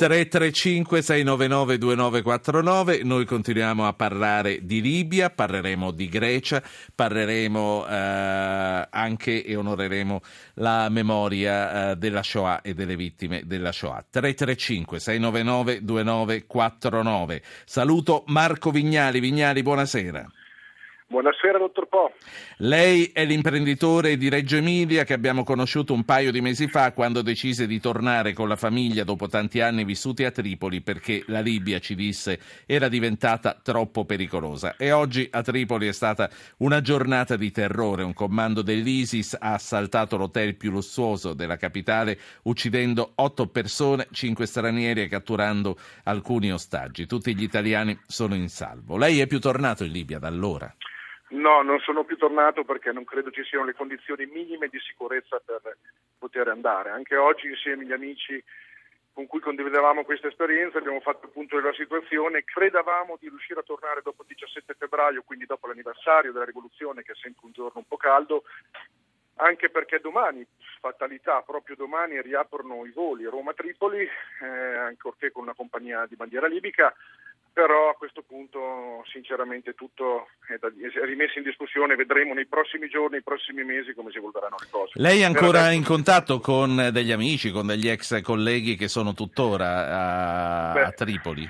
335 699 2949 noi continuiamo a parlare di Libia, parleremo di Grecia, parleremo eh, anche e onoreremo la memoria eh, della Shoah e delle vittime della Shoah. 335 699 2949 Saluto Marco Vignali. Vignali, buonasera. Buonasera, dottor Po. Lei è l'imprenditore di Reggio Emilia che abbiamo conosciuto un paio di mesi fa quando decise di tornare con la famiglia dopo tanti anni vissuti a Tripoli perché la Libia, ci disse, era diventata troppo pericolosa. E oggi a Tripoli è stata una giornata di terrore. Un comando dell'ISIS ha assaltato l'hotel più lussuoso della capitale uccidendo otto persone, cinque stranieri e catturando alcuni ostaggi. Tutti gli italiani sono in salvo. Lei è più tornato in Libia da allora? No, non sono più tornato perché non credo ci siano le condizioni minime di sicurezza per poter andare. Anche oggi insieme agli amici con cui condividevamo questa esperienza abbiamo fatto il punto della situazione, credevamo di riuscire a tornare dopo il 17 febbraio, quindi dopo l'anniversario della rivoluzione che è sempre un giorno un po' caldo, anche perché domani, fatalità, proprio domani riaprono i voli Roma-Tripoli, eh, ancorché con una compagnia di bandiera libica, però a questo punto sinceramente tutto è, da, è, rimesso in discussione, vedremo nei prossimi giorni, nei prossimi mesi come si evolveranno le cose. Lei è ancora adesso... in contatto con degli amici, con degli ex colleghi che sono tuttora a, Beh, a Tripoli?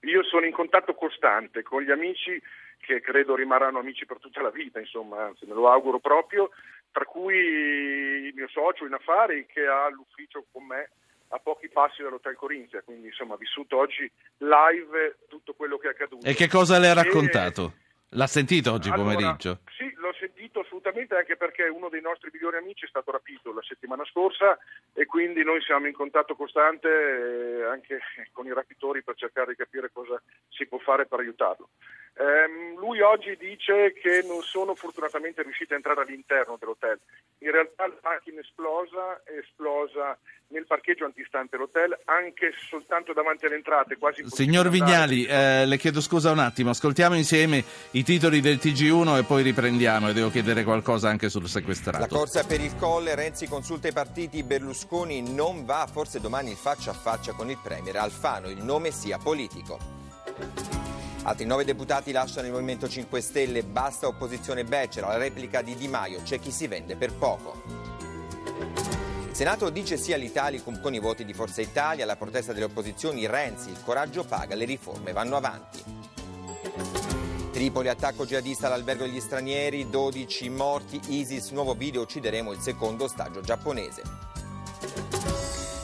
Io sono in contatto costante con gli amici che credo rimarranno amici per tutta la vita, insomma, anzi me lo auguro proprio, tra cui il mio socio in affari che ha l'ufficio con me a pochi passi dall'Hotel Corinzia, quindi insomma ha vissuto oggi live tutto quello che è accaduto. E che cosa le ha raccontato? E... L'ha sentito oggi allora, pomeriggio? Sì, l'ho sentito assolutamente anche perché uno dei nostri migliori amici è stato rapito la settimana scorsa e quindi noi siamo in contatto costante eh, anche con i rapitori per cercare di capire cosa si può fare per aiutarlo. Um, lui oggi dice che non sono fortunatamente riusciti a entrare all'interno dell'hotel. In realtà la macchina esplosa è esplosa nel parcheggio antistante l'hotel, anche soltanto davanti all'entrata. Quasi Signor Vignali, eh, le chiedo scusa un attimo, ascoltiamo insieme i titoli del TG1 e poi riprendiamo e devo chiedere qualcosa anche sul sequestrato. La corsa per il colle, Renzi consulta i partiti, Berlusconi non va, forse domani il faccia a faccia con il Premier Alfano, il nome sia politico. Altri nove deputati lasciano il Movimento 5 Stelle, basta opposizione becera, la replica di Di Maio, c'è chi si vende per poco. Il Senato dice sì all'Italicum con i voti di Forza Italia, la protesta delle opposizioni, Renzi, il coraggio paga, le riforme vanno avanti. Tripoli, attacco jihadista all'albergo degli stranieri, 12 morti, ISIS, nuovo video, uccideremo il secondo ostaggio giapponese.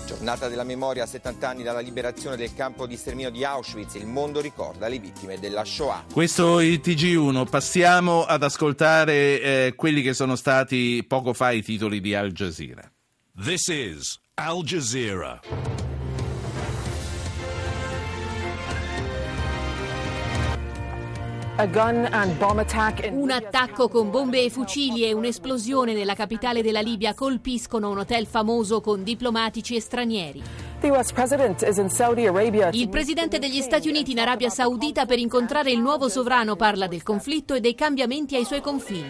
Giornata della memoria a 70 anni dalla liberazione del campo di sterminio di Auschwitz, il mondo ricorda le vittime della Shoah. Questo è il TG1, passiamo ad ascoltare eh, quelli che sono stati poco fa i titoli di Al Jazeera. This is Al Jazeera. Un attacco con bombe e fucili e un'esplosione nella capitale della Libia colpiscono un hotel famoso con diplomatici e stranieri. Il presidente degli Stati Uniti in Arabia Saudita per incontrare il nuovo sovrano parla del conflitto e dei cambiamenti ai suoi confini.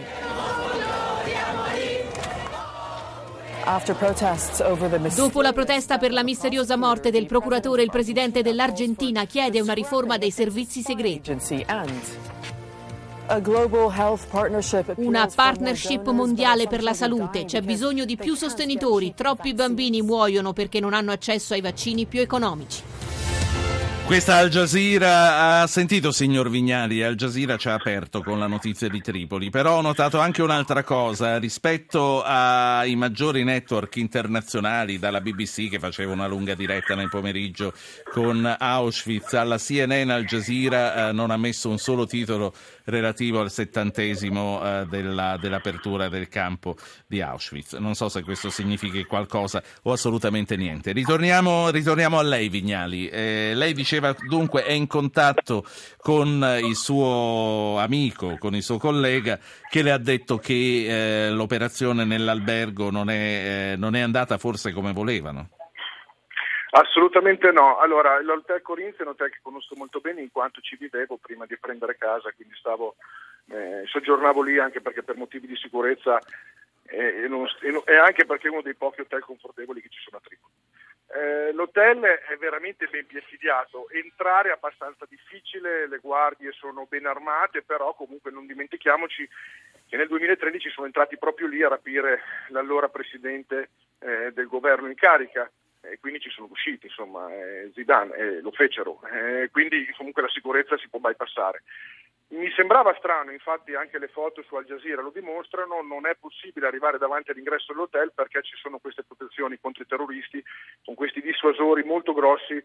Dopo la protesta per la misteriosa morte del procuratore, il presidente dell'Argentina chiede una riforma dei servizi segreti. Una partnership mondiale per la salute. C'è bisogno di più sostenitori. Troppi bambini muoiono perché non hanno accesso ai vaccini più economici. Questa Al Jazeera ha sentito, signor Vignali, Al Jazeera ci ha aperto con la notizia di Tripoli, però ho notato anche un'altra cosa, rispetto ai maggiori network internazionali, dalla BBC che faceva una lunga diretta nel pomeriggio con Auschwitz, alla CNN Al Jazeera eh, non ha messo un solo titolo relativo al settantesimo eh, della, dell'apertura del campo di Auschwitz. Non so se questo significhi qualcosa o assolutamente niente. Ritorniamo, ritorniamo a lei, Vignali. Eh, lei diceva dunque è in contatto con il suo amico, con il suo collega, che le ha detto che eh, l'operazione nell'albergo non è, eh, non è andata forse come volevano. Assolutamente no. Allora, l'Hotel Corinzia è un hotel che conosco molto bene in quanto ci vivevo prima di prendere casa, quindi stavo, eh, soggiornavo lì anche perché per motivi di sicurezza eh, e, non, e, anche perché è uno dei pochi hotel confortevoli che ci sono a Tripoli. Eh, l'hotel è veramente ben piacidiato, entrare è abbastanza difficile, le guardie sono ben armate, però comunque non dimentichiamoci che nel 2013 sono entrati proprio lì a rapire l'allora presidente eh, del governo in carica. E quindi ci sono riusciti, insomma, eh, Zidane eh, lo fecero, eh, quindi comunque la sicurezza si può bypassare. Mi sembrava strano, infatti anche le foto su Al Jazeera lo dimostrano, non è possibile arrivare davanti all'ingresso dell'hotel perché ci sono queste protezioni contro i terroristi con questi dissuasori molto grossi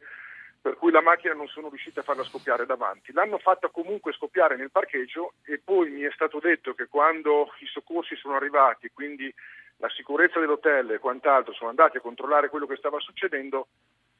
per cui la macchina non sono riusciti a farla scoppiare davanti. L'hanno fatta comunque scoppiare nel parcheggio e poi mi è stato detto che quando i soccorsi sono arrivati, quindi la sicurezza dell'hotel e quant'altro sono andati a controllare quello che stava succedendo,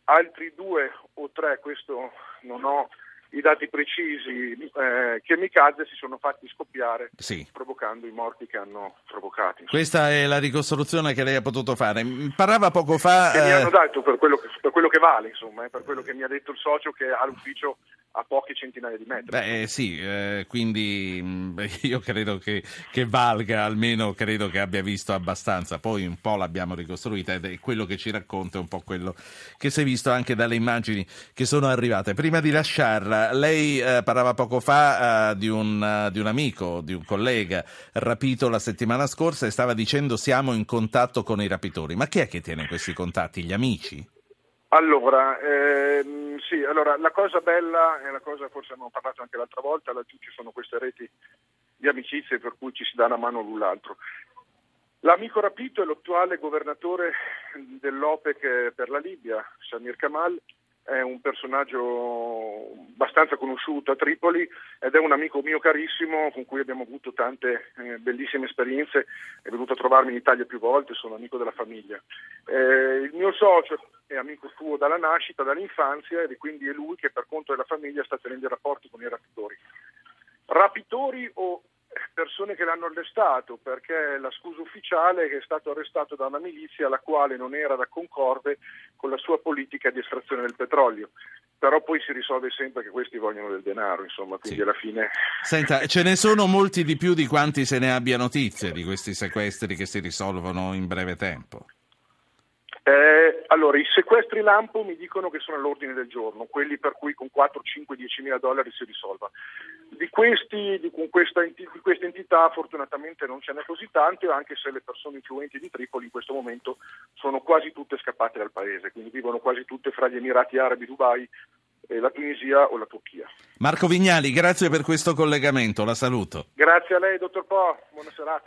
altri due o tre, questo non ho i dati precisi, eh, kamikaze si sono fatti scoppiare sì. provocando i morti che hanno provocato. Questa è la ricostruzione che lei ha potuto fare. Parlava poco fa... Che eh... mi hanno dato per quello che, per quello che vale, insomma, eh, per quello che mi ha detto il socio che ha l'ufficio a poche centinaia di metri. Beh, eh, sì, eh, quindi mm, io credo che, che, valga, almeno credo che abbia visto abbastanza. Poi un po' l'abbiamo ricostruita ed è quello che ci racconta, un po' quello che si è visto anche dalle immagini che sono arrivate. Prima di lasciarla, lei eh, parlava poco fa eh, di un, uh, di, un, amico, di un collega rapito la settimana scorsa e stava dicendo siamo in contatto con i rapitori. Ma chi è che tiene questi contatti? Gli amici? Allora, ehm, sì, allora, la cosa bella e la cosa forse abbiamo parlato anche l'altra volta, laggiù ci sono queste reti di amicizie per cui ci si dà una mano l'un l'altro. L'amico rapito è l'attuale governatore dell'OPEC per la Libia, Samir Kamal, è un personaggio abbastanza conosciuto a Tripoli ed è un amico mio carissimo con cui abbiamo avuto tante eh, bellissime esperienze, è venuto a trovarmi in Italia più volte, sono amico della famiglia. Eh, il mio socio è amico suo dalla nascita, dall'infanzia è quindi è lui che per conto della famiglia sta tenendo i rapporti con i rapitori. Rapitori o persone che l'hanno arrestato perché la scusa ufficiale è che è stato arrestato da una milizia la quale non era da concorde con la sua politica di estrazione del petrolio. Però poi si risolve sempre che questi vogliono del denaro, insomma, quindi sì. alla fine... Senta, ce ne sono molti di più di quanti se ne abbia notizie di questi sequestri che si risolvono in breve tempo. Eh, allora, i sequestri lampo mi dicono che sono all'ordine del giorno, quelli per cui con 4, 5, 10 mila dollari si risolva. Di, questi, di, questa, di queste entità fortunatamente non ce n'è così tante, anche se le persone influenti di Tripoli in questo momento sono quasi tutte scappate dal paese, quindi vivono quasi tutte fra gli Emirati Arabi, Dubai, la Tunisia o la Turchia. Marco Vignali, grazie per questo collegamento, la saluto. Grazie a lei, dottor Po, buona serata.